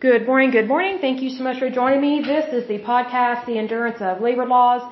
Good morning, good morning. Thank you so much for joining me. This is the podcast, The Endurance of Labor Laws.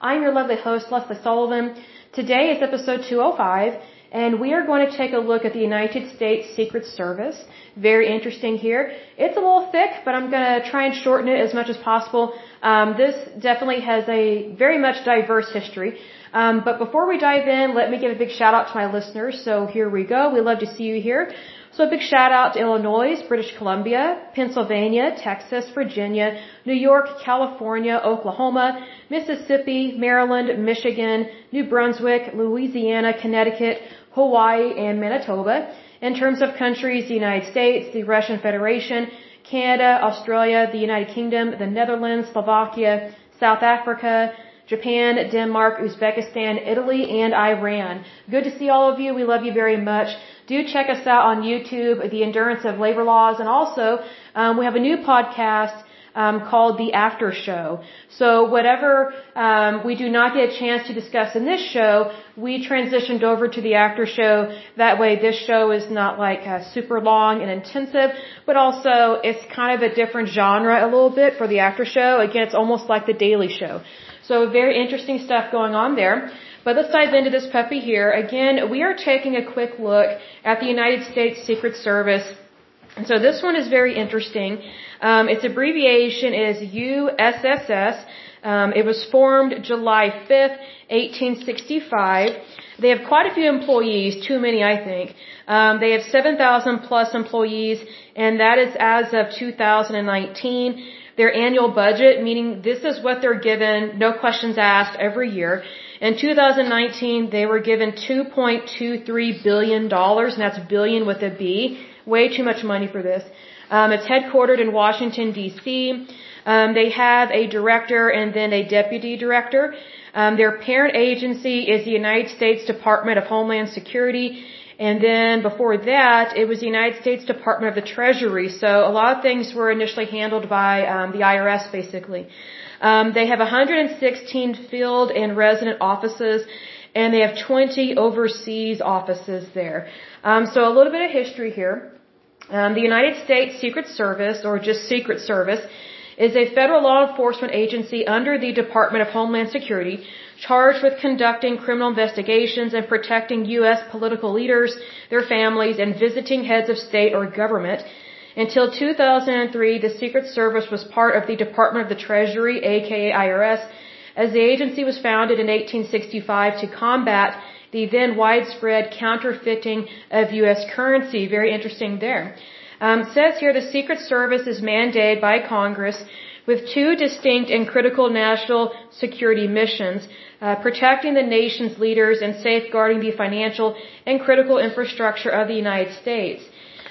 I'm your lovely host, Lesley Sullivan. Today is episode 205, and we are going to take a look at the United States Secret Service. Very interesting here. It's a little thick, but I'm going to try and shorten it as much as possible. Um, this definitely has a very much diverse history. Um, but before we dive in, let me give a big shout out to my listeners. So here we go. We love to see you here. So a big shout out to Illinois, British Columbia, Pennsylvania, Texas, Virginia, New York, California, Oklahoma, Mississippi, Maryland, Michigan, New Brunswick, Louisiana, Connecticut, Hawaii, and Manitoba. In terms of countries, the United States, the Russian Federation, Canada, Australia, the United Kingdom, the Netherlands, Slovakia, South Africa, Japan, Denmark, Uzbekistan, Italy, and Iran. Good to see all of you. We love you very much. Do check us out on YouTube, The Endurance of Labor Laws, and also um, we have a new podcast um, called The After Show. So whatever um, we do not get a chance to discuss in this show, we transitioned over to the After Show. That way, this show is not like uh, super long and intensive, but also it's kind of a different genre a little bit for the After Show. Again, it's almost like the Daily Show. So very interesting stuff going on there. But let's dive into this puppy here. Again, we are taking a quick look at the United States Secret Service. And so this one is very interesting. Um, its abbreviation is USSS. Um, it was formed July 5th, 1865. They have quite a few employees, too many, I think. Um, they have 7,000 plus employees, and that is as of 2019 their annual budget, meaning this is what they're given, no questions asked, every year. In 2019, they were given $2.23 billion, and that's billion with a B. Way too much money for this. Um, it's headquartered in Washington, D.C. Um, they have a director and then a deputy director. Um, their parent agency is the United States Department of Homeland Security. And then before that, it was the United States Department of the Treasury. So a lot of things were initially handled by um, the IRS, basically. Um, they have 116 field and resident offices, and they have 20 overseas offices there. Um, so a little bit of history here. Um, the United States Secret Service, or just Secret Service, is a federal law enforcement agency under the Department of Homeland Security charged with conducting criminal investigations and protecting U.S. political leaders, their families, and visiting heads of state or government until 2003, the Secret Service was part of the Department of the Treasury, aka IRS, as the agency was founded in 1865 to combat the then widespread counterfeiting of U.S. currency. Very interesting there. Um, says here the Secret Service is mandated by Congress with two distinct and critical national security missions, uh, protecting the nation's leaders and safeguarding the financial and critical infrastructure of the United States.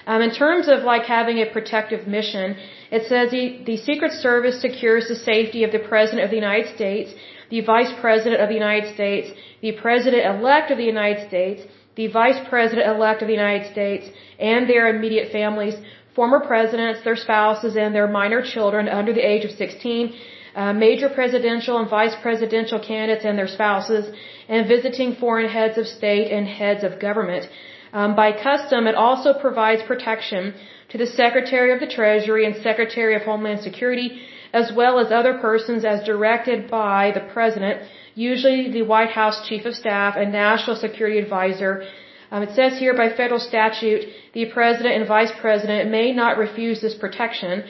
Um, in terms of like having a protective mission, it says the, the Secret Service secures the safety of the President of the United States, the Vice President of the United States, the President-elect of the United States, the Vice President-elect of the United States, and their immediate families, former presidents, their spouses, and their minor children under the age of 16, uh, major presidential and vice presidential candidates and their spouses, and visiting foreign heads of state and heads of government. Um, by custom, it also provides protection to the Secretary of the Treasury and Secretary of Homeland Security, as well as other persons as directed by the President, usually the White House Chief of Staff and National Security Advisor. Um, it says here by federal statute, the President and Vice President may not refuse this protection.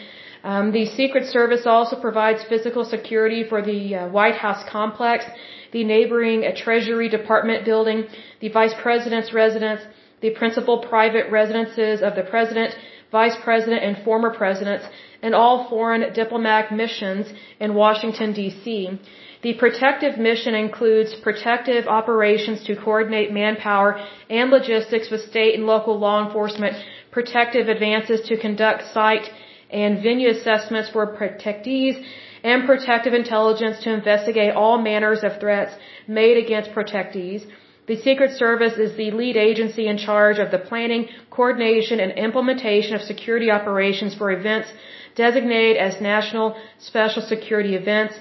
Um, the Secret Service also provides physical security for the uh, White House complex, the neighboring uh, Treasury Department building, the Vice President's residence, the principal private residences of the President, Vice President, and former Presidents, and all foreign diplomatic missions in Washington, D.C. The protective mission includes protective operations to coordinate manpower and logistics with state and local law enforcement, protective advances to conduct site and venue assessments for protectees, and protective intelligence to investigate all manners of threats made against protectees. The Secret Service is the lead agency in charge of the planning, coordination, and implementation of security operations for events designated as national special security events.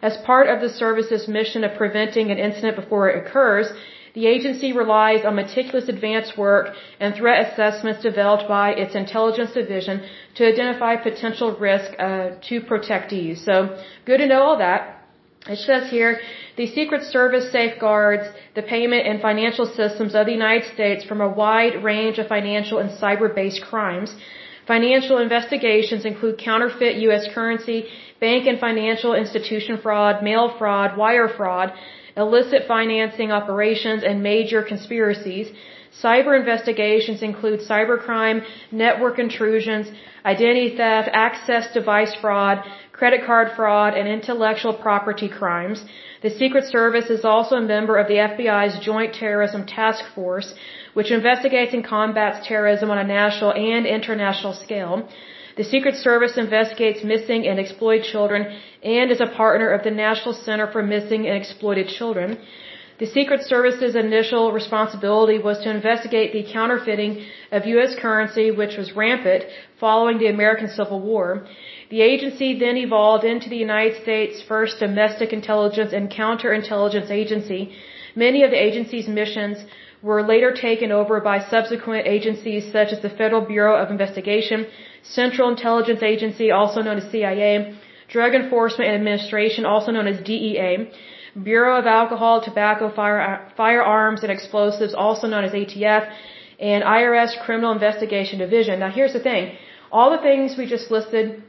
As part of the service's mission of preventing an incident before it occurs, The agency relies on meticulous advance work and threat assessments developed by its intelligence division to identify potential risk uh, to protectees. So good to know all that. It says here, the Secret Service safeguards the payment and financial systems of the United States from a wide range of financial and cyber-based crimes. Financial investigations include counterfeit U.S. currency, bank and financial institution fraud, mail fraud, wire fraud, illicit financing operations, and major conspiracies. Cyber investigations include cybercrime, network intrusions, identity theft, access device fraud, credit card fraud, and intellectual property crimes. The Secret Service is also a member of the FBI's Joint Terrorism Task Force, which investigates and combats terrorism on a national and international scale. The Secret Service investigates missing and exploited children and is a partner of the National Center for Missing and Exploited Children. The Secret Service's initial responsibility was to investigate the counterfeiting of U.S. currency, which was rampant following the American Civil War. The agency then evolved into the United States' first domestic intelligence and counterintelligence agency. Many of the agency's missions were later taken over by subsequent agencies such as the Federal Bureau of Investigation, Central Intelligence Agency, also known as CIA, Drug Enforcement Administration, also known as DEA, Bureau of Alcohol, Tobacco, Fire, Firearms, and Explosives, also known as ATF, and IRS Criminal Investigation Division. Now here's the thing. All the things we just listed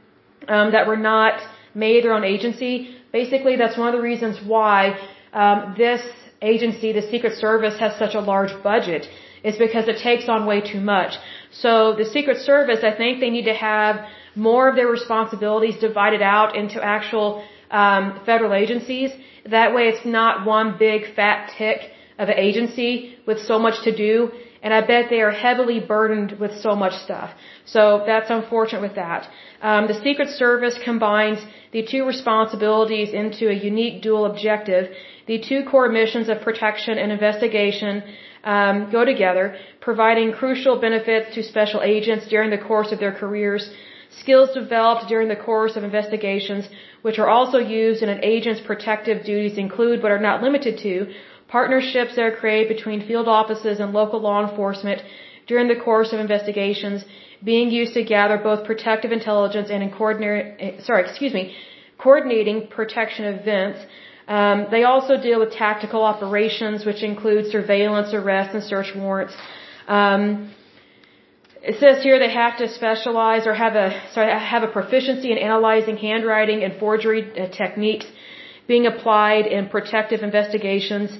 um, that were not made their own agency, basically that's one of the reasons why um, this agency, the Secret Service, has such a large budget is because it takes on way too much. So the Secret Service, I think they need to have more of their responsibilities divided out into actual um, federal agencies. That way it's not one big fat tick of an agency with so much to do. And I bet they are heavily burdened with so much stuff. So that's unfortunate with that. Um, the Secret Service combines the two responsibilities into a unique dual objective. The two core missions of protection and investigation um, go together, providing crucial benefits to special agents during the course of their careers, skills developed during the course of investigations, which are also used in an agent's protective duties include, but are not limited to, partnerships that are created between field offices and local law enforcement during the course of investigations, being used to gather both protective intelligence and in coordinating, eh, sorry, excuse me, coordinating protection events, um, they also deal with tactical operations, which include surveillance, arrest, and search warrants. Um, it says here they have to specialize or have a sorry have a proficiency in analyzing handwriting and forgery uh, techniques being applied in protective investigations.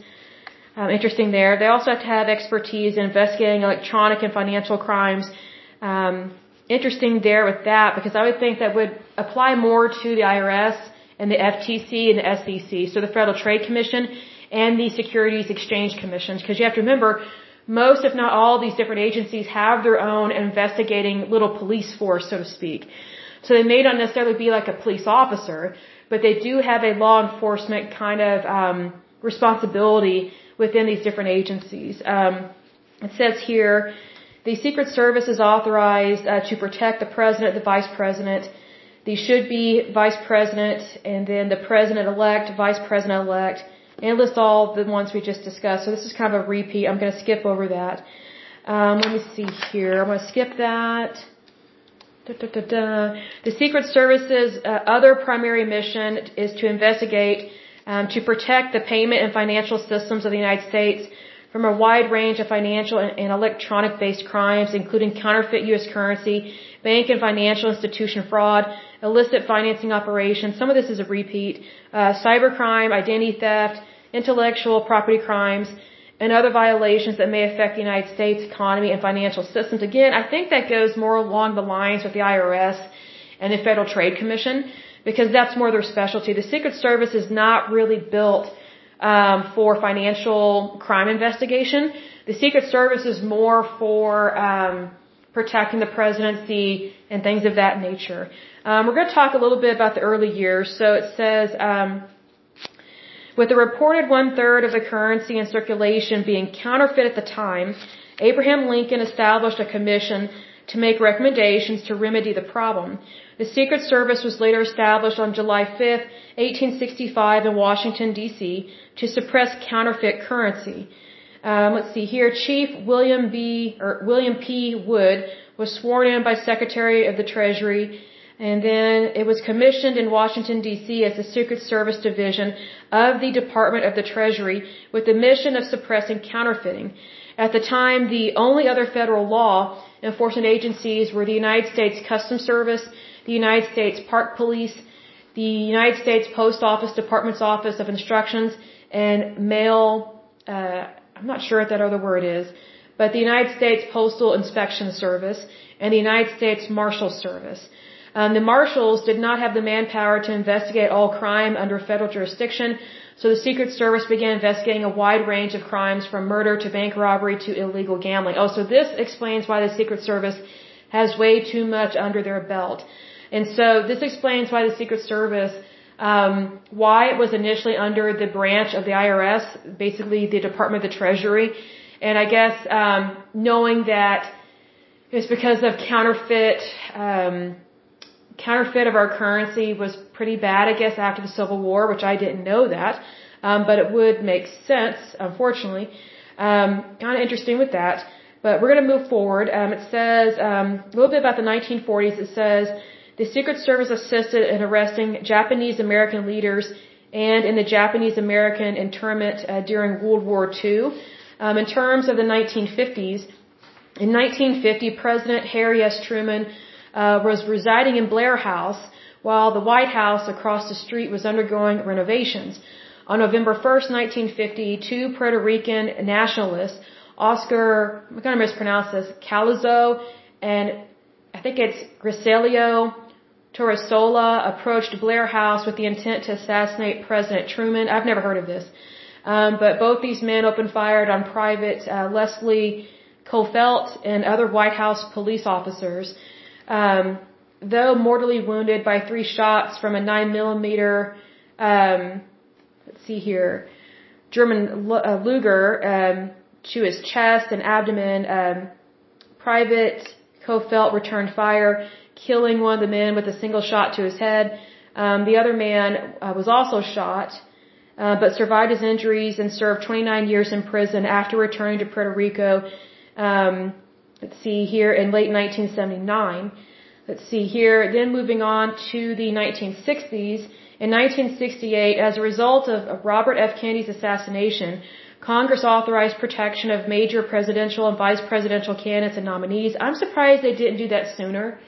Um, interesting there. They also have to have expertise in investigating electronic and financial crimes. Um, interesting there with that because I would think that would apply more to the IRS and the FTC and the SEC, so the Federal Trade Commission and the Securities Exchange Commissions. Because you have to remember, most, if not all, these different agencies have their own investigating little police force, so to speak. So they may not necessarily be like a police officer, but they do have a law enforcement kind of um, responsibility within these different agencies. Um, it says here, the Secret Service is authorized uh, to protect the president, the vice president, the should be vice president and then the president elect, vice president and list all the ones we just discussed. So this is kind of a repeat. I'm going to skip over that. Um, let me see here. I'm going to skip that. Da, da, da. The Secret Service's uh, other primary mission is to investigate, um, to protect the payment and financial systems of the United States from a wide range of financial and, and electronic-based crimes, including counterfeit U.S. currency, bank and financial institution fraud, illicit financing operations. Some of this is a repeat. Uh, cybercrime, identity theft, intellectual property crimes, and other violations that may affect the United States economy and financial systems. Again, I think that goes more along the lines with the IRS and the Federal Trade Commission because that's more their specialty. The Secret Service is not really built um, for financial crime investigation. The Secret Service is more for um, protecting the presidency and things of that nature. Um, we're going to talk a little bit about the early years. So it says, um, with a reported one third of the currency in circulation being counterfeit at the time, Abraham Lincoln established a commission to make recommendations to remedy the problem. The Secret Service was later established on July 5, 1865 in Washington, D.C. to suppress counterfeit currency. Um, let's see here. Chief William B. or William P. Wood was sworn in by Secretary of the Treasury, and then it was commissioned in Washington D.C. as the Secret Service Division of the Department of the Treasury with the mission of suppressing counterfeiting. At the time, the only other federal law enforcement agencies were the United States Customs Service, the United States Park Police, the United States Post Office Department's Office of Instructions, and Mail, uh, I'm not sure what that other word is, but the United States Postal Inspection Service and the United States Marshal Service. Um, the marshals did not have the manpower to investigate all crime under federal jurisdiction, so the Secret Service began investigating a wide range of crimes from murder to bank robbery to illegal gambling. Oh, so this explains why the Secret Service has way too much under their belt. And so this explains why the Secret Service, um, why it was initially under the branch of the IRS, basically the Department of the Treasury. And I guess um, knowing that it's because of counterfeit, um, counterfeit of our currency was pretty bad, I guess, after the Civil War, which I didn't know that, um, but it would make sense, unfortunately. Um, kind of interesting with that. But we're going to move forward. Um, it says um, a little bit about the 1940s. It says the Secret Service assisted in arresting Japanese American leaders and in the Japanese American internment uh, during World War II. Um, in terms of the 1950s, in 1950, President Harry S. Truman uh, was residing in Blair House while the White House across the street was undergoing renovations. On November 1st, 1950, two Puerto Rican nationalists, Oscar, I'm going to mispronounce this, Calazo and I think it's Griselio Torresola approached Blair House with the intent to assassinate President Truman. I've never heard of this. Um, but both these men opened fire on Private uh, Leslie Coffelt and other White House police officers. Um, though mortally wounded by three shots from a 9 millimeter, um, let's see here, German uh, Luger um, to his chest and abdomen, um, Private Coffelt returned fire killing one of the men with a single shot to his head. Um, the other man uh, was also shot, uh, but survived his injuries and served 29 years in prison after returning to Puerto Rico. Let's see here in late 1979. Let's see here. Then moving on to the 1960s. In 1968, as a result of Robert F. Kennedy's assassination, Congress authorized protection of major presidential and vice presidential candidates and nominees. I'm surprised they didn't do that sooner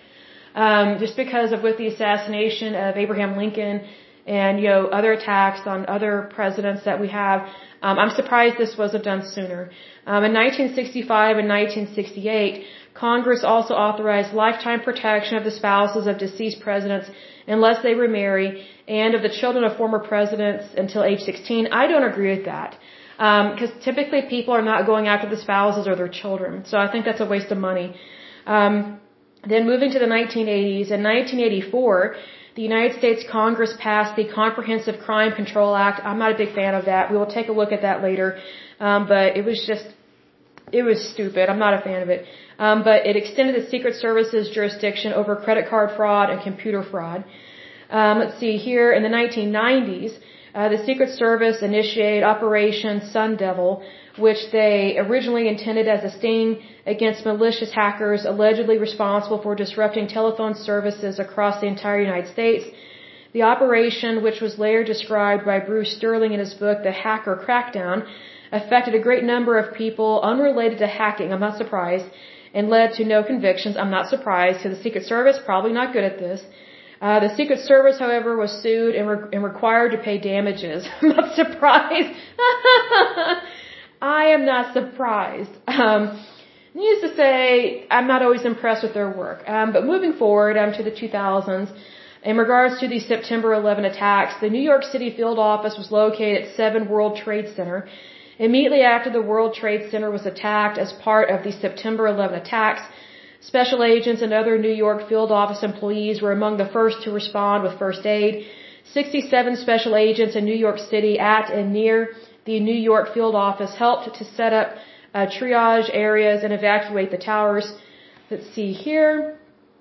um, just because of with the assassination of Abraham Lincoln and you know other attacks on other presidents that we have. Um, I'm surprised this wasn't done sooner. Um, in 1965 and 1968, Congress also authorized lifetime protection of the spouses of deceased presidents unless they remarry, and of the children of former presidents until age 16. I don't agree with that because um, typically people are not going after the spouses or their children. So I think that's a waste of money. Um, then moving to the 1980s, in 1984, the United States Congress passed the Comprehensive Crime Control Act. I'm not a big fan of that. We will take a look at that later. Um, but it was just, it was stupid. I'm not a fan of it. Um, but it extended the Secret Service's jurisdiction over credit card fraud and computer fraud. Um, let's see here in the 1990s, uh, the Secret Service initiated Operation Sun Devil, which they originally intended as a sting against malicious hackers allegedly responsible for disrupting telephone services across the entire United States. The operation, which was later described by Bruce Sterling in his book The Hacker Crackdown, affected a great number of people unrelated to hacking. I'm not surprised. And led to no convictions. I'm not surprised. So the Secret Service, probably not good at this. Uh, the Secret Service, however, was sued and, re- and required to pay damages. I'm not surprised. I am not surprised. Um, needless to say, I'm not always impressed with their work. Um, but moving forward um, to the 2000s, in regards to the September 11 attacks, the New York City field office was located at 7 World Trade Center. Immediately after the World Trade Center was attacked as part of the September 11 attacks, special agents and other New York field office employees were among the first to respond with first aid. 67 special agents in New York City at and near the New York field office helped to set up uh, triage areas and evacuate the towers. Let's see here.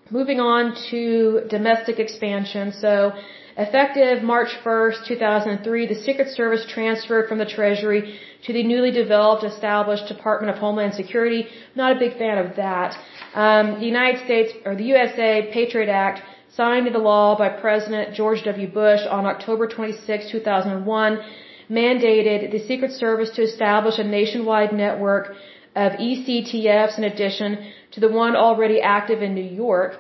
Moving on to domestic expansion. So, Effective March 1st, 2003, the Secret Service transferred from the Treasury to the newly developed, established Department of Homeland Security. Not a big fan of that. Um, the United States, or the USA Patriot Act, signed into law by President George W. Bush on October 26, 2001, mandated the Secret Service to establish a nationwide network of ECTFs in addition to the one already active in New York.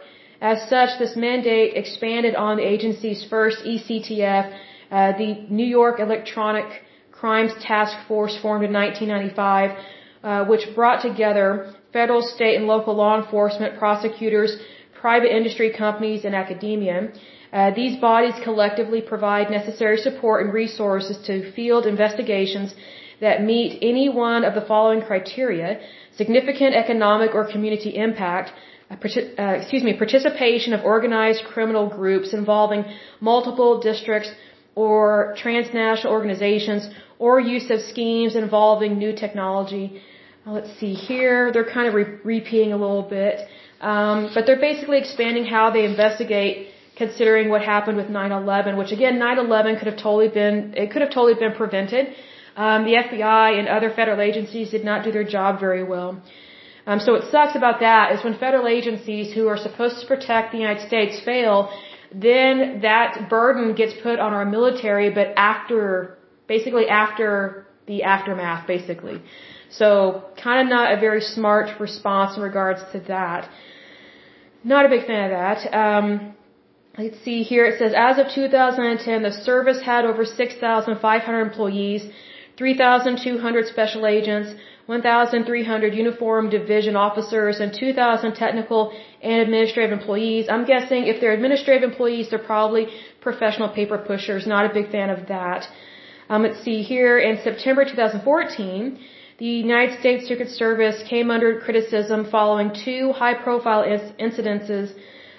As such, this mandate expanded on the agency's first ECTF, uh, the New York Electronic Crimes Task Force formed in 1995, uh, which brought together federal, state, and local law enforcement, prosecutors, private industry companies, and academia. Uh, these bodies collectively provide necessary support and resources to field investigations that meet any one of the following criteria: significant economic or community impact, uh, excuse me, participation of organized criminal groups involving multiple districts or transnational organizations, or use of schemes involving new technology. Uh, let's see here, they're kind of re- repeating a little bit, um, but they're basically expanding how they investigate. Considering what happened with 9/11, which again 9/11 could have totally been it could have totally been prevented. Um, the FBI and other federal agencies did not do their job very well. Um, so what sucks about that is when federal agencies who are supposed to protect the United States fail, then that burden gets put on our military, but after, basically after the aftermath, basically. So kind of not a very smart response in regards to that. Not a big fan of that. Um, let's see here. It says, as of 2010, the service had over 6,500 employees, 3,200 special agents, 1,300 uniformed division officers, and 2,000 technical and administrative employees. I'm guessing if they're administrative employees, they're probably professional paper pushers. Not a big fan of that. Um, let's see here. In September 2014, the United States Secret Service came under criticism following two high-profile incidences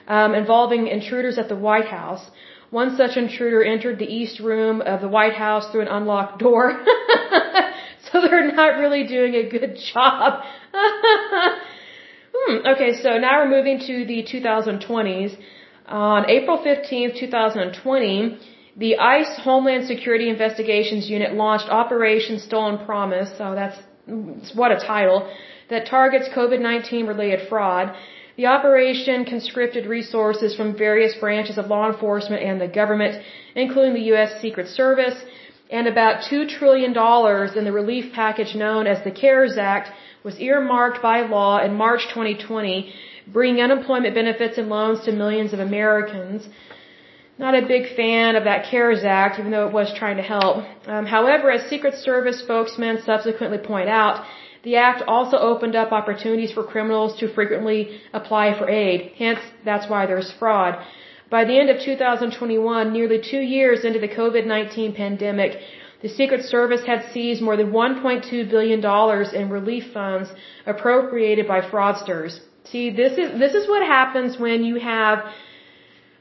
um, involving intruders at the White House. One such intruder entered the East Room of the White House through an unlocked door. so they're not really doing a good job. hmm, okay, so now we're moving to the 2020s. On April 15th, 2020, the ICE Homeland Security Investigations Unit launched Operation Stolen Promise, so that's what a title, that targets COVID-19 related fraud. The operation conscripted resources from various branches of law enforcement and the government, including the U.S. Secret Service, and about $2 trillion in the relief package known as the CARES Act was earmarked by law in March 2020, bringing unemployment benefits and loans to millions of Americans. Not a big fan of that CARES Act, even though it was trying to help. Um, however, as Secret Service spokesmen subsequently point out, the act also opened up opportunities for criminals to frequently apply for aid. Hence, that's why there's fraud. By the end of 2021, nearly two years into the COVID-19 pandemic, the Secret Service had seized more than $1.2 billion in relief funds appropriated by fraudsters. See, this is, this is what happens when you have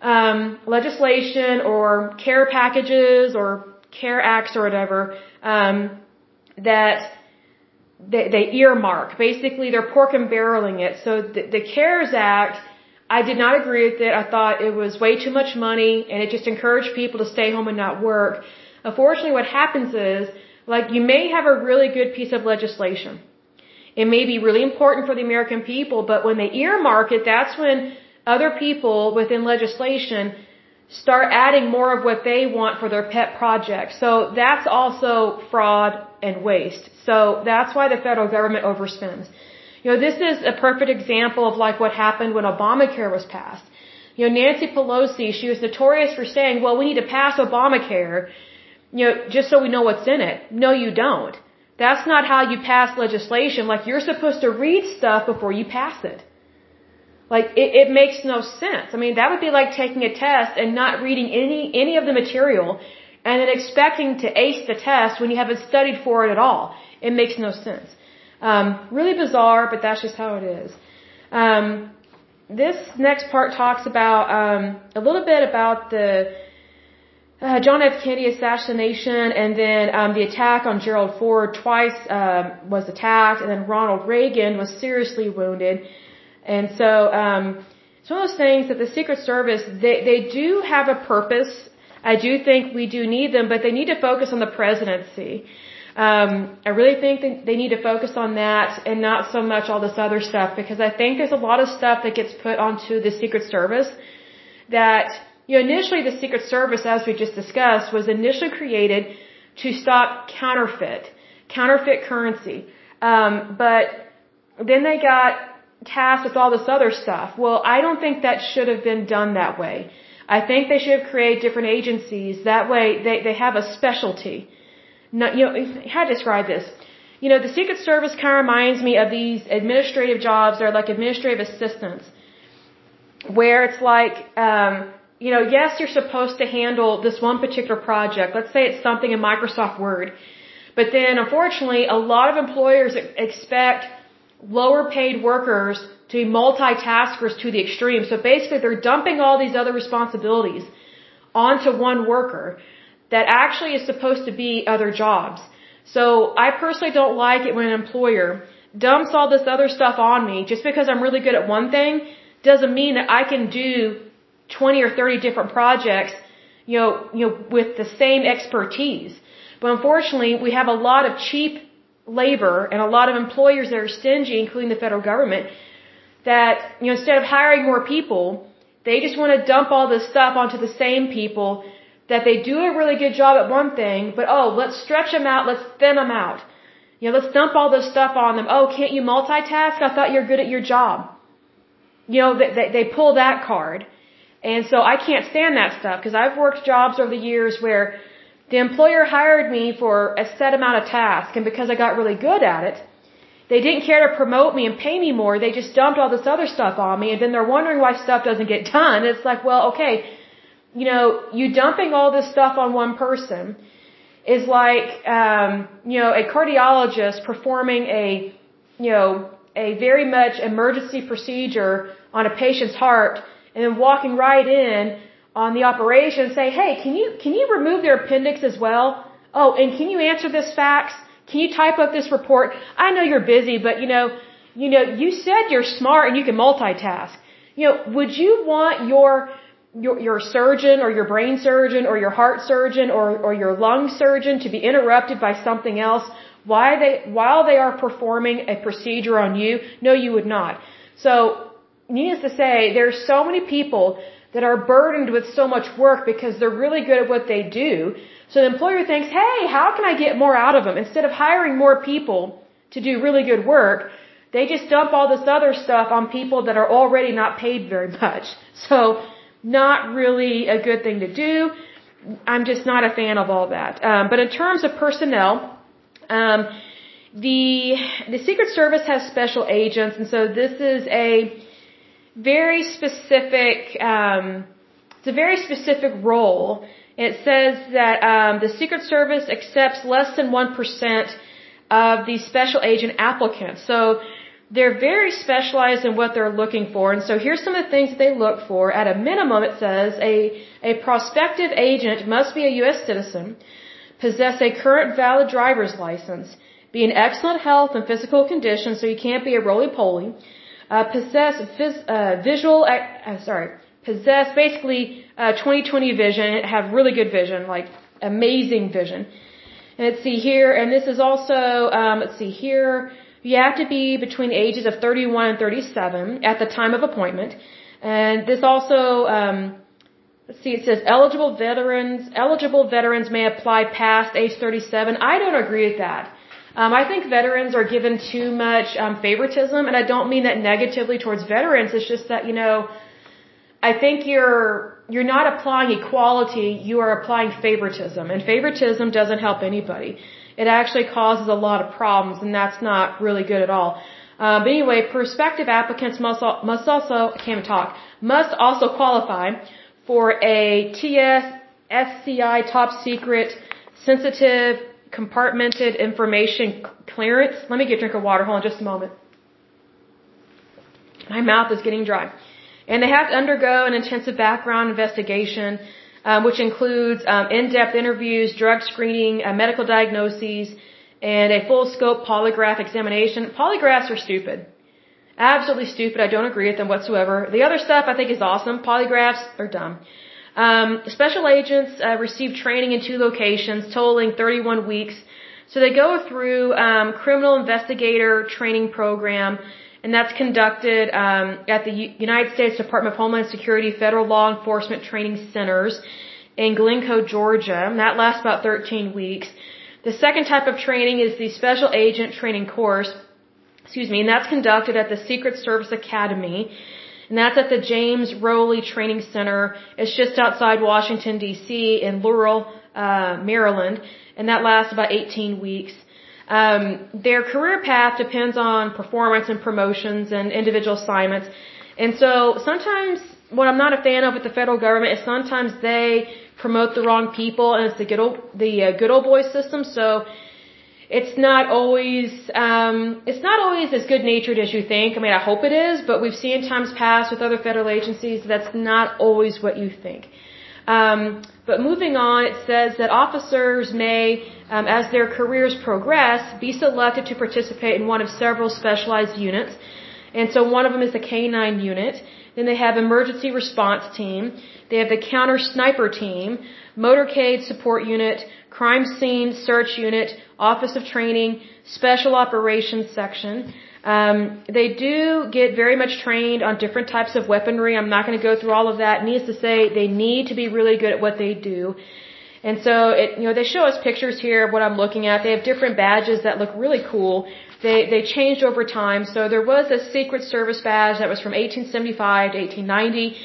um, legislation or care packages or care acts or whatever um, that they, they earmark. Basically, they're pork and barreling it. So the, the CARES Act I did not agree with it. I thought it was way too much money and it just encouraged people to stay home and not work. Unfortunately, what happens is, like, you may have a really good piece of legislation. It may be really important for the American people, but when they earmark it, that's when other people within legislation start adding more of what they want for their pet project. So that's also fraud and waste. So that's why the federal government overspends. You know, this is a perfect example of like what happened when Obamacare was passed. You know, Nancy Pelosi, she was notorious for saying, well, we need to pass Obamacare, you know, just so we know what's in it. No, you don't. That's not how you pass legislation. Like, you're supposed to read stuff before you pass it. Like, it, it makes no sense. I mean, that would be like taking a test and not reading any, any of the material and then expecting to ace the test when you haven't studied for it at all. It makes no sense. Um, really bizarre, but that's just how it is. Um, this next part talks about um, a little bit about the uh, John F. Kennedy assassination, and then um, the attack on Gerald Ford twice uh, was attacked, and then Ronald Reagan was seriously wounded. And so um, it's one of those things that the Secret Service they they do have a purpose I do think we do need them, but they need to focus on the presidency. Um, I really think that they need to focus on that and not so much all this other stuff because I think there's a lot of stuff that gets put onto the Secret Service that, you know, initially the Secret Service, as we just discussed, was initially created to stop counterfeit, counterfeit currency. Um, but then they got tasked with all this other stuff. Well, I don't think that should have been done that way. I think they should have created different agencies. That way they, they have a specialty. No, you know, how to describe this? You know, the Secret Service kind of reminds me of these administrative jobs. They're like administrative assistants, where it's like, um, you know, yes, you're supposed to handle this one particular project. Let's say it's something in Microsoft Word, but then unfortunately, a lot of employers expect lower paid workers to be multitaskers to the extreme. So basically, they're dumping all these other responsibilities onto one worker that actually is supposed to be other jobs. So I personally don't like it when an employer dumps all this other stuff on me just because I'm really good at one thing doesn't mean that I can do 20 or 30 different projects, you know, you know, with the same expertise. But unfortunately, we have a lot of cheap labor and a lot of employers that are stingy, including the federal government, that, you know, instead of hiring more people, they just want to dump all this stuff onto the same people that they do a really good job at one thing, but oh, let's stretch them out, let's thin them out. You know, let's dump all this stuff on them. Oh, can't you multitask? I thought you're good at your job. You know, they, they pull that card. And so I can't stand that stuff because I've worked jobs over the years where the employer hired me for a set amount of tasks, and because I got really good at it, they didn't care to promote me and pay me more. They just dumped all this other stuff on me, and then they're wondering why stuff doesn't get done. It's like, well, okay, you know, you dumping all this stuff on one person is like, um, you know, a cardiologist performing a, you know, a very much emergency procedure on a patient's heart and then walking right in on the operation say, hey, can you, can you remove their appendix as well? Oh, and can you answer this fax? Can you type up this report? I know you're busy, but you know, you know, you said you're smart and you can multitask. You know, would you want your, your, your surgeon or your brain surgeon or your heart surgeon or, or your lung surgeon to be interrupted by something else why they, while they are performing a procedure on you? No, you would not. So, needless to say, there's so many people that are burdened with so much work because they're really good at what they do. So the employer thinks, hey, how can I get more out of them? Instead of hiring more people to do really good work, they just dump all this other stuff on people that are already not paid very much. So not really a good thing to do. I'm just not a fan of all that. Um, but in terms of personnel, um, the the Secret Service has special agents, and so this is a very specific, um, it's a very specific role. It says that um, the Secret Service accepts less than 1% of the special agent applicants. So they're very specialized in what they're looking for. And so here's some of the things that they look for. At a minimum, it says a, a prospective agent must be a U.S. citizen, possess a current valid driver's license, be in excellent health and physical condition, so you can't be a roly-poly, uh, possess phys- uh, visual, uh, sorry, possess basically uh, 20/20 vision, have really good vision, like amazing vision. And let's see here, and this is also, um, let's see here, you have to be between the ages of 31 and 37 at the time of appointment. And this also, um, let's see, it says eligible veterans, eligible veterans may apply past age 37. I don't agree with that. Um, I think veterans are given too much um, favoritism, and I don't mean that negatively towards veterans. It's just that you know, I think you're you're not applying equality. You are applying favoritism, and favoritism doesn't help anybody. It actually causes a lot of problems, and that's not really good at all. Uh, but anyway, prospective applicants must must also can't talk must also qualify for a TS SCI top secret sensitive compartmented information clearance. Let me get a drink of water. Hold on just a moment. My mouth is getting dry. And they have to undergo an intensive background investigation, um, which includes um, in-depth interviews, drug screening, uh, medical diagnoses, and a full scope polygraph examination. Polygraphs are stupid. Absolutely stupid. I don't agree with them whatsoever. The other stuff I think is awesome. Polygraphs are dumb. Um, special agents uh, receive training in two locations, totaling 31 weeks. So they go through um, criminal investigator training program, and that's conducted um, at the U- United States Department of Homeland Security Federal Law Enforcement Training Centers in Glynco, Georgia. And that lasts about 13 weeks. The second type of training is the Special Agent Training Course, excuse me, and that's conducted at the Secret Service Academy. And that's at the James Rowley Training Center. It's just outside Washington, D.C. in Laurel, uh, Maryland. And that lasts about 18 weeks. Um, their career path depends on performance and promotions and individual assignments. And so sometimes what I'm not a fan of with the federal government is sometimes they promote the wrong people and it's the good old, the uh, good old boy system. So it's not always um, it's not always as good natured as you think. I mean, I hope it is, but we've seen times past with other federal agencies that's not always what you think. Um, but moving on, it says that officers may, um, as their careers progress, be selected to participate in one of several specialized units. And so one of them is the K9 unit. Then they have emergency response team. They have the counter sniper team, motorcade support unit, crime scene search unit, office of training, special operations section. Um, they do get very much trained on different types of weaponry. I'm not going to go through all of that. Needless to say, they need to be really good at what they do. And so, it, you know, they show us pictures here of what I'm looking at. They have different badges that look really cool. They they changed over time. So there was a Secret Service badge that was from 1875 to 1890.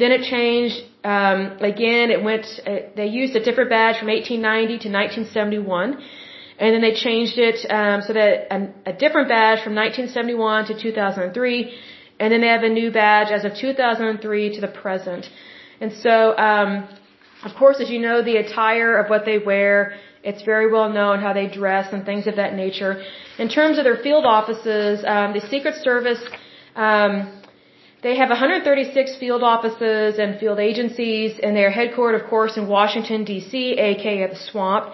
Then it changed um, again. It went. Uh, they used a different badge from 1890 to 1971, and then they changed it um, so that a, a different badge from 1971 to 2003, and then they have a new badge as of 2003 to the present. And so, um, of course, as you know, the attire of what they wear, it's very well known how they dress and things of that nature. In terms of their field offices, um, the Secret Service, um, they have 136 field offices and field agencies, and they're headquartered, of course, in Washington, D.C., aka the Swamp.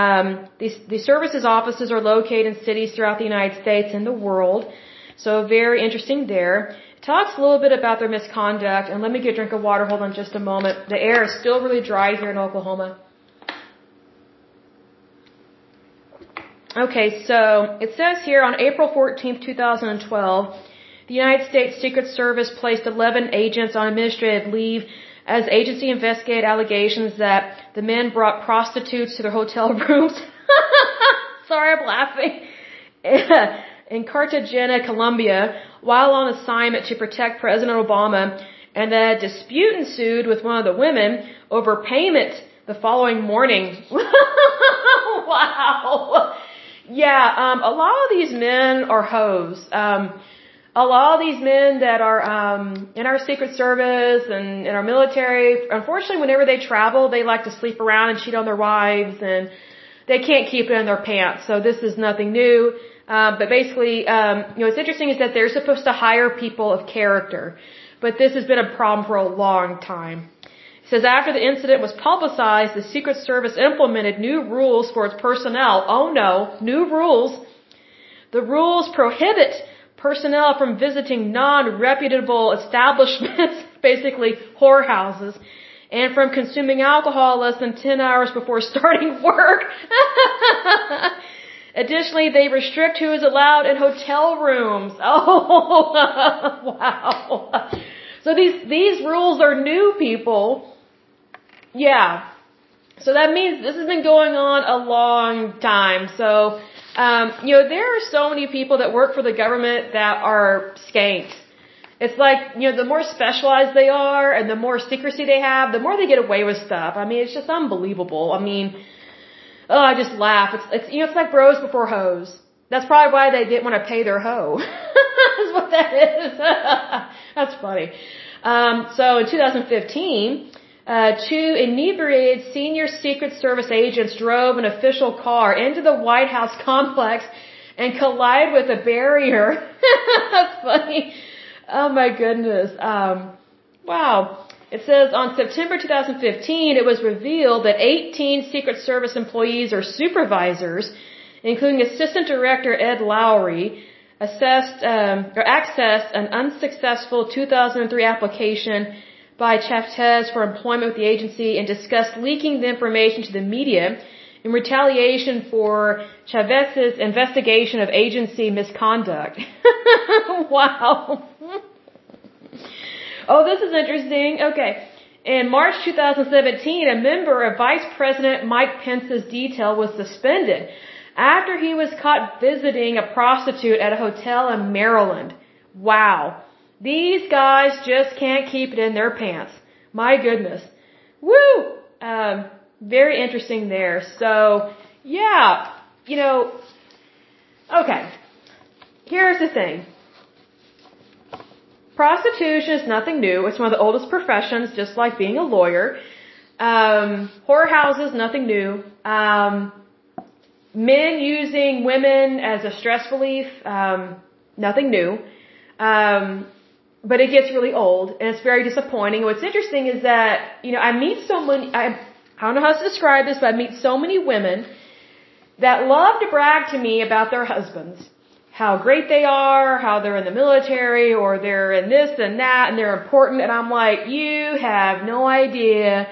Um, the, the services offices are located in cities throughout the United States and the world. So very interesting there. Talks a little bit about their misconduct, and let me get a drink of water. Hold on just a moment. The air is still really dry here in Oklahoma. Okay, so it says here on April 14th, 2012, the United States Secret Service placed 11 agents on administrative leave as agency investigated allegations that the men brought prostitutes to their hotel rooms. Sorry, I'm laughing. In Cartagena, Colombia, while on assignment to protect President Obama, and a dispute ensued with one of the women over payment the following morning. wow. Yeah, um, a lot of these men are hoes. Um, a lot of these men that are um, in our Secret Service and in our military, unfortunately, whenever they travel, they like to sleep around and cheat on their wives, and they can't keep it in their pants. So this is nothing new. Um, but basically, um, you know, what's interesting is that they're supposed to hire people of character, but this has been a problem for a long time says after the incident was publicized, the Secret Service implemented new rules for its personnel. Oh no, new rules. The rules prohibit personnel from visiting non-reputable establishments, basically whorehouses, and from consuming alcohol less than 10 hours before starting work. Additionally, they restrict who is allowed in hotel rooms. Oh, wow. So these, these rules are new, people. Yeah. So that means this has been going on a long time. So, um, you know, there are so many people that work for the government that are skanks. It's like, you know, the more specialized they are and the more secrecy they have, the more they get away with stuff. I mean, it's just unbelievable. I mean, oh, I just laugh. It's, it's, you know, it's like bros before hoes. That's probably why they didn't want to pay their hoe. That's what that is. That's funny. Um, so in 2015, uh, two inebriated senior Secret Service agents drove an official car into the White House complex and collide with a barrier. That's funny. Oh my goodness. Um, wow. It says on September 2015, it was revealed that 18 Secret Service employees or supervisors, including Assistant Director Ed Lowery, assessed um, or accessed an unsuccessful 2003 application by Chaffetz for employment with the agency and discussed leaking the information to the media in retaliation for Chaffetz's investigation of agency misconduct. wow. oh, this is interesting. Okay. In March 2017, a member of Vice President Mike Pence's detail was suspended after he was caught visiting a prostitute at a hotel in Maryland. Wow. These guys just can't keep it in their pants. My goodness. Woo! Um, very interesting there. So, yeah, you know, okay. Here's the thing. Prostitution is nothing new. It's one of the oldest professions, just like being a lawyer. Um, whorehouses, nothing new. Um, men using women as a stress relief, um, nothing new. Um, but it gets really old and it's very disappointing. What's interesting is that, you know, I meet so many, I, I don't know how to describe this, but I meet so many women that love to brag to me about their husbands. How great they are, how they're in the military, or they're in this and that, and they're important, and I'm like, you have no idea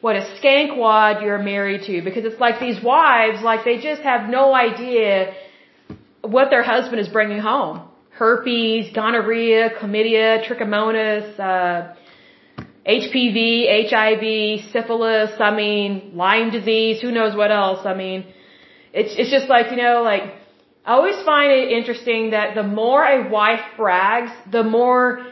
what a skankwad you're married to, because it's like these wives, like they just have no idea what their husband is bringing home. Herpes, gonorrhea, chlamydia, trichomonas, uh, HPV, HIV, syphilis, I mean, Lyme disease, who knows what else. I mean, it's, it's just like, you know, like, I always find it interesting that the more a wife brags, the more,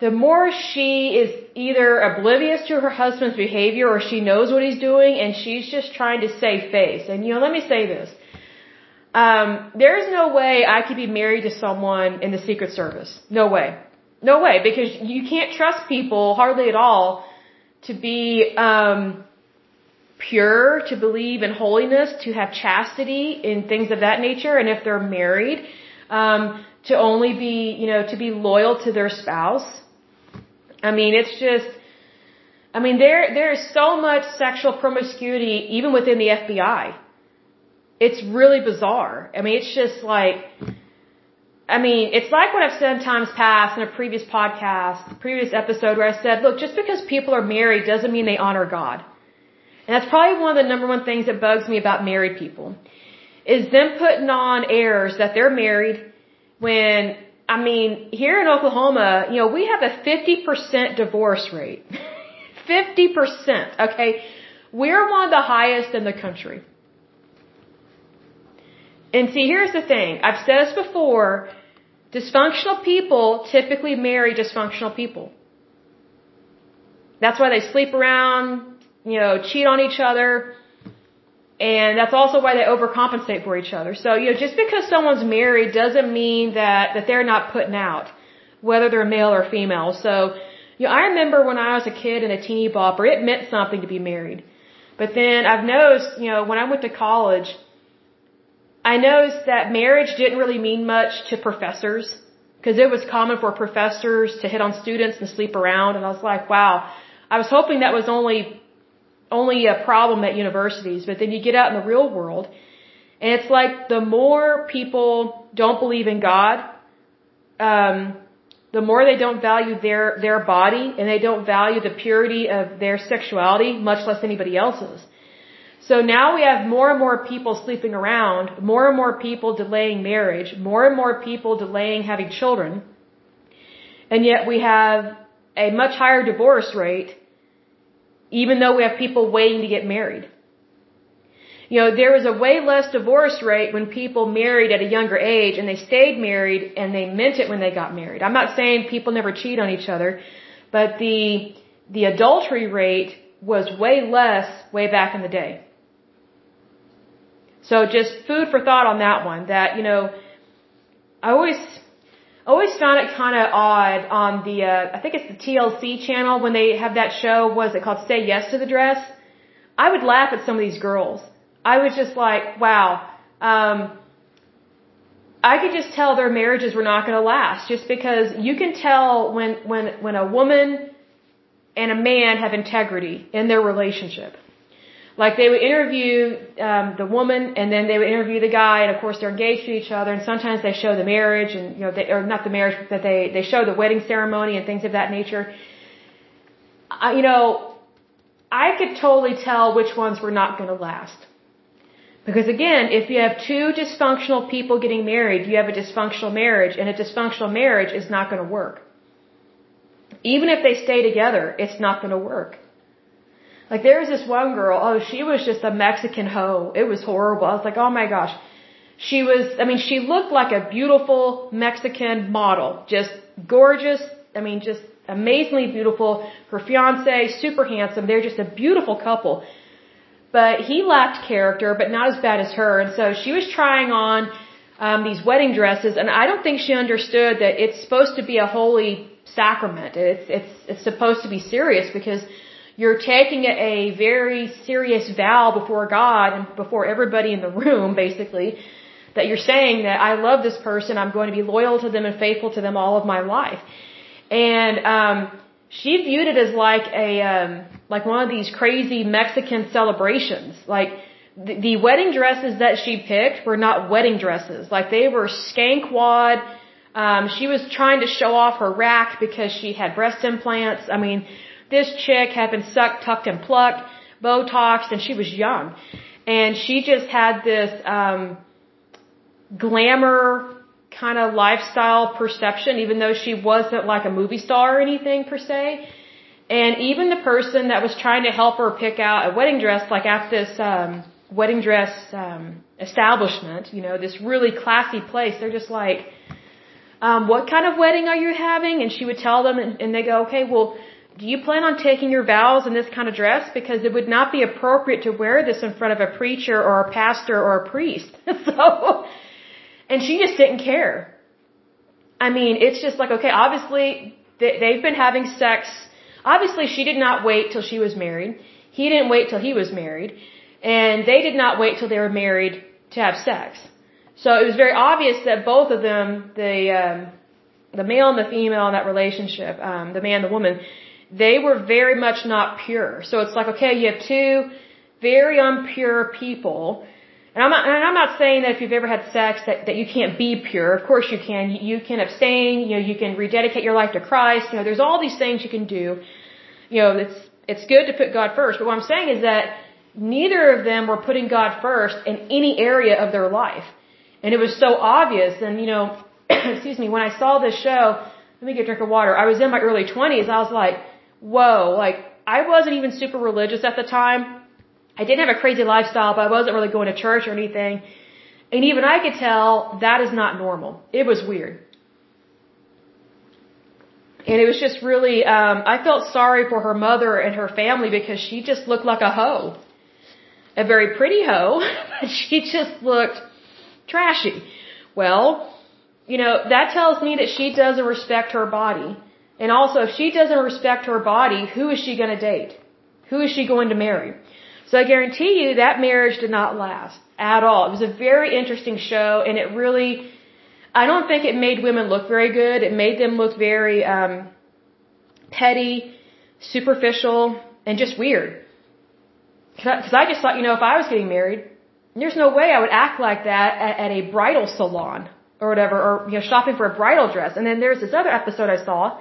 the more she is either oblivious to her husband's behavior or she knows what he's doing and she's just trying to save face. And you know, let me say this. Um, there is no way I could be married to someone in the Secret Service. No way. No way, because you can't trust people hardly at all to be um, pure, to believe in holiness, to have chastity in things of that nature, and if they're married, um, to only be, you know, to be loyal to their spouse. I mean, it's just, I mean, there there is so much sexual promiscuity even within the FBI. It's really bizarre. I mean, it's just like I mean, it's like what I've said in times past in a previous podcast, previous episode where I said, look, just because people are married doesn't mean they honor God. And that's probably one of the number one things that bugs me about married people is them putting on airs that they're married when, I mean, here in Oklahoma, you know, we have a 50% divorce rate. 50%, okay? We're one of the highest in the country. And see, here's the thing. I've said this before. Dysfunctional people typically marry dysfunctional people. That's why they sleep around, you know, cheat on each other. And that's also why they overcompensate for each other. So, you know, just because someone's married doesn't mean that, that they're not putting out, whether they're male or female. So, you know, I remember when I was a kid and a teeny bopper, it meant something to be married. But then I've noticed, you know, when I went to college, I noticed that marriage didn't really mean much to professors because it was common for professors to hit on students and sleep around and I was like, wow. I was hoping that was only only a problem at universities, but then you get out in the real world and it's like the more people don't believe in God, um, the more they don't value their their body and they don't value the purity of their sexuality, much less anybody else's. So now we have more and more people sleeping around, more and more people delaying marriage, more and more people delaying having children, and yet we have a much higher divorce rate, even though we have people waiting to get married. You know, there was a way less divorce rate when people married at a younger age and they stayed married and they meant it when they got married. I'm not saying people never cheat on each other, but the, the adultery rate was way less way back in the day. So just food for thought on that one. That you know, I always always found it kind of odd on the uh, I think it's the TLC channel when they have that show. Was it called Say Yes to the Dress? I would laugh at some of these girls. I was just like, wow. Um, I could just tell their marriages were not going to last, just because you can tell when when when a woman and a man have integrity in their relationship. Like they would interview um, the woman, and then they would interview the guy, and of course they're engaged to each other. And sometimes they show the marriage, and you know, they, or not the marriage, but they they show the wedding ceremony and things of that nature. I, you know, I could totally tell which ones were not going to last. Because again, if you have two dysfunctional people getting married, you have a dysfunctional marriage, and a dysfunctional marriage is not going to work. Even if they stay together, it's not going to work. Like there was this one girl, oh, she was just a Mexican hoe. It was horrible. I was like, oh my gosh. She was, I mean, she looked like a beautiful Mexican model. Just gorgeous. I mean, just amazingly beautiful. Her fiance, super handsome. They're just a beautiful couple. But he lacked character, but not as bad as her. And so she was trying on um, these wedding dresses, and I don't think she understood that it's supposed to be a holy sacrament. It's it's it's supposed to be serious because you're taking a very serious vow before God and before everybody in the room, basically, that you're saying that I love this person, I'm going to be loyal to them and faithful to them all of my life. And um, she viewed it as like a um, like one of these crazy Mexican celebrations. Like the, wedding dresses that she picked were not wedding dresses. Like they were skankwad. Um, she was trying to show off her rack because she had breast implants. I mean, this chick had been sucked, tucked, and plucked, Botoxed, and she was young. And she just had this um, glamour kind of lifestyle perception, even though she wasn't like a movie star or anything per se. And even the person that was trying to help her pick out a wedding dress, like at this um, wedding dress um, establishment, you know, this really classy place, they're just like, um, "What kind of wedding are you having?" And she would tell them, and, and they go, "Okay, well." Do you plan on taking your vows in this kind of dress? Because it would not be appropriate to wear this in front of a preacher or a pastor or a priest. so, and she just didn't care. I mean, it's just like, okay, obviously they've been having sex. Obviously she did not wait till she was married. He didn't wait till he was married. And they did not wait till they were married to have sex. So it was very obvious that both of them, the, um, the male and the female in that relationship, um, the man, the woman, they were very much not pure. So it's like, okay, you have two very impure people and I'm not, and I'm not saying that if you've ever had sex that, that you can't be pure. Of course you can. You, can abstain. You know, you can rededicate your life to Christ. You know, there's all these things you can do. You know, it's, it's good to put God first. But what I'm saying is that neither of them were putting God first in any area of their life. And it was so obvious. And, you know, excuse me, when I saw this show, let me get a drink of water. I was in my early 20s. I was like, whoa, like, I wasn't even super religious at the time. I didn't have a crazy lifestyle, but I wasn't really going to church or anything. And even I could tell that is not normal. It was weird. And it was just really, um, I felt sorry for her mother and her family because she just looked like a hoe. A very pretty hoe, but she just looked trashy. Well, you know, that tells me that she doesn't respect her body. And also, if she doesn't respect her body, who is she going to date? Who is she going to marry? So I guarantee you that marriage did not last at all. It was a very interesting show and it really, I don't think it made women look very good. It made them look very, um, petty, superficial, and just weird. Cause I just thought, you know, if I was getting married, there's no way I would act like that at, at a bridal salon or whatever, or, you know, shopping for a bridal dress. And then there's this other episode I saw.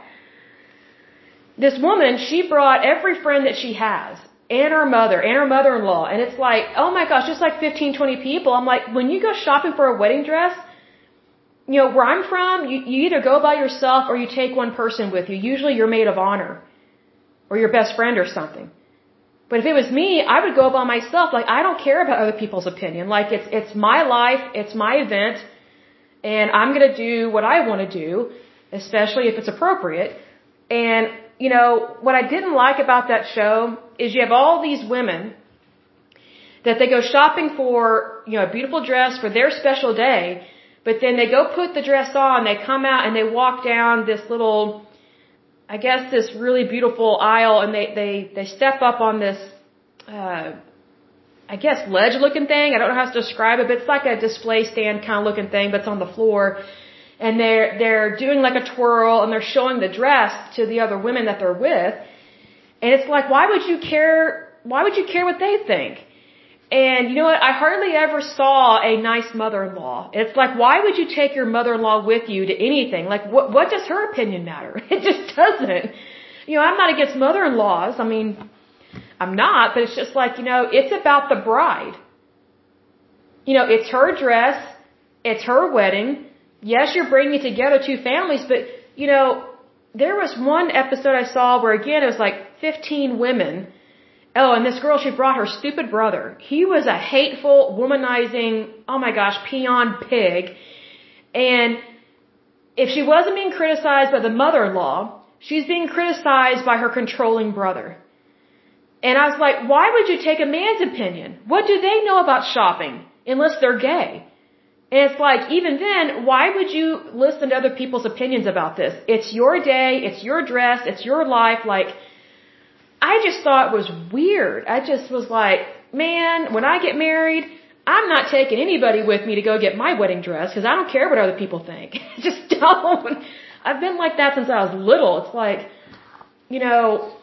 This woman, she brought every friend that she has and her mother and her mother-in-law. And it's like, oh my gosh, just like 15, 20 people. I'm like, when you go shopping for a wedding dress, you know, where I'm from, you, you either go by yourself or you take one person with you. Usually your maid of honor or your best friend or something. But if it was me, I would go by myself. Like, I don't care about other people's opinion. Like, it's, it's my life, it's my event, and I'm gonna do what I wanna do, especially if it's appropriate. And you know, what I didn't like about that show is you have all these women that they go shopping for, you know, a beautiful dress for their special day, but then they go put the dress on, they come out and they walk down this little, I guess this really beautiful aisle and they, they, they step up on this, uh, I guess ledge looking thing. I don't know how to describe it, but it's like a display stand kind of looking thing, but it's on the floor and they're they're doing like a twirl and they're showing the dress to the other women that they're with and it's like why would you care why would you care what they think and you know what i hardly ever saw a nice mother-in-law it's like why would you take your mother-in-law with you to anything like what what does her opinion matter it just doesn't you know, I'm not against mother-in-laws. I mean, I'm not, but it's just like, you know, it's about the bride. You know, it's her dress. It's her wedding. Yes, you're bringing together two families, but, you know, there was one episode I saw where again it was like 15 women. Oh, and this girl, she brought her stupid brother. He was a hateful, womanizing, oh my gosh, peon pig. And if she wasn't being criticized by the mother-in-law, she's being criticized by her controlling brother. And I was like, why would you take a man's opinion? What do they know about shopping? Unless they're gay. And it's like, even then, why would you listen to other people's opinions about this? It's your day, it's your dress, it's your life. Like, I just thought it was weird. I just was like, man, when I get married, I'm not taking anybody with me to go get my wedding dress because I don't care what other people think. just don't. I've been like that since I was little. It's like, you know,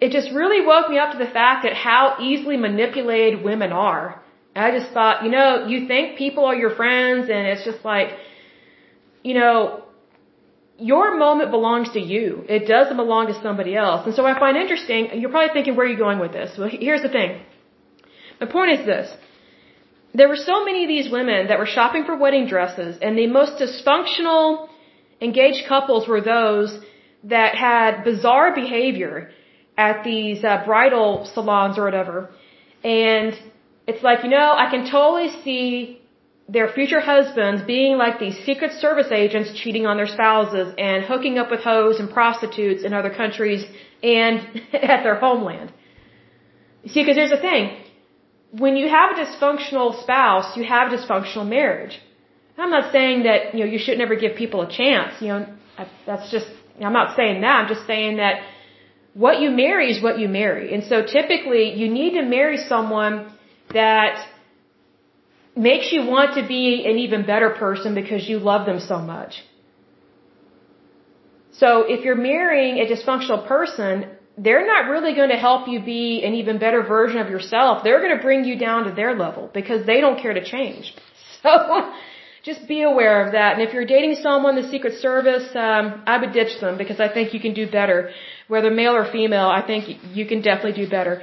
it just really woke me up to the fact that how easily manipulated women are I just thought, you know, you think people are your friends and it's just like, you know, your moment belongs to you. It doesn't belong to somebody else. And so I find interesting, you're probably thinking, where are you going with this? Well, here's the thing. My point is this. There were so many of these women that were shopping for wedding dresses and the most dysfunctional engaged couples were those that had bizarre behavior at these uh, bridal salons or whatever. And it's like, you know, I can totally see their future husbands being like these secret service agents cheating on their spouses and hooking up with hoes and prostitutes in other countries and at their homeland. See, because here's the thing. When you have a dysfunctional spouse, you have a dysfunctional marriage. I'm not saying that, you know, you should never give people a chance. You know, that's just, I'm not saying that. I'm just saying that what you marry is what you marry. And so typically you need to marry someone that makes you want to be an even better person because you love them so much. So if you're marrying a dysfunctional person, they're not really going to help you be an even better version of yourself. They're going to bring you down to their level because they don't care to change. So just be aware of that. And if you're dating someone, the Secret Service, um, I would ditch them because I think you can do better. Whether male or female, I think you can definitely do better.